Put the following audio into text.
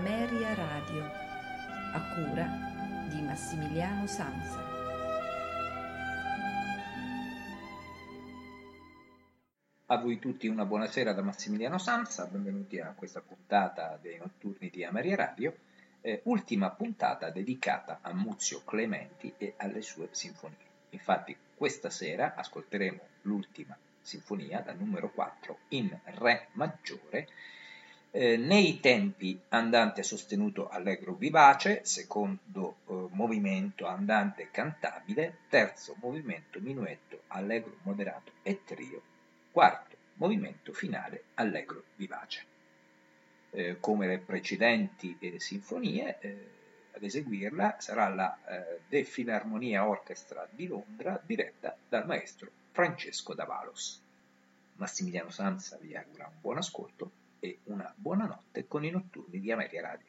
Ameria Radio, a cura di Massimiliano Sanza. A voi tutti una buonasera da Massimiliano Sanza, benvenuti a questa puntata dei notturni di Ameria Radio, eh, ultima puntata dedicata a Muzio Clementi e alle sue sinfonie. Infatti questa sera ascolteremo l'ultima sinfonia, la numero 4, in Re maggiore, eh, nei tempi andante sostenuto allegro vivace, secondo eh, movimento andante cantabile, terzo movimento minuetto allegro moderato e trio, quarto movimento finale allegro vivace. Eh, come le precedenti eh, sinfonie, eh, ad eseguirla sarà la eh, De Filarmonia Orchestra di Londra diretta dal maestro Francesco Davalos. Massimiliano Sanza vi augura un buon ascolto e una buona notte con i notturni di Ameria Radio.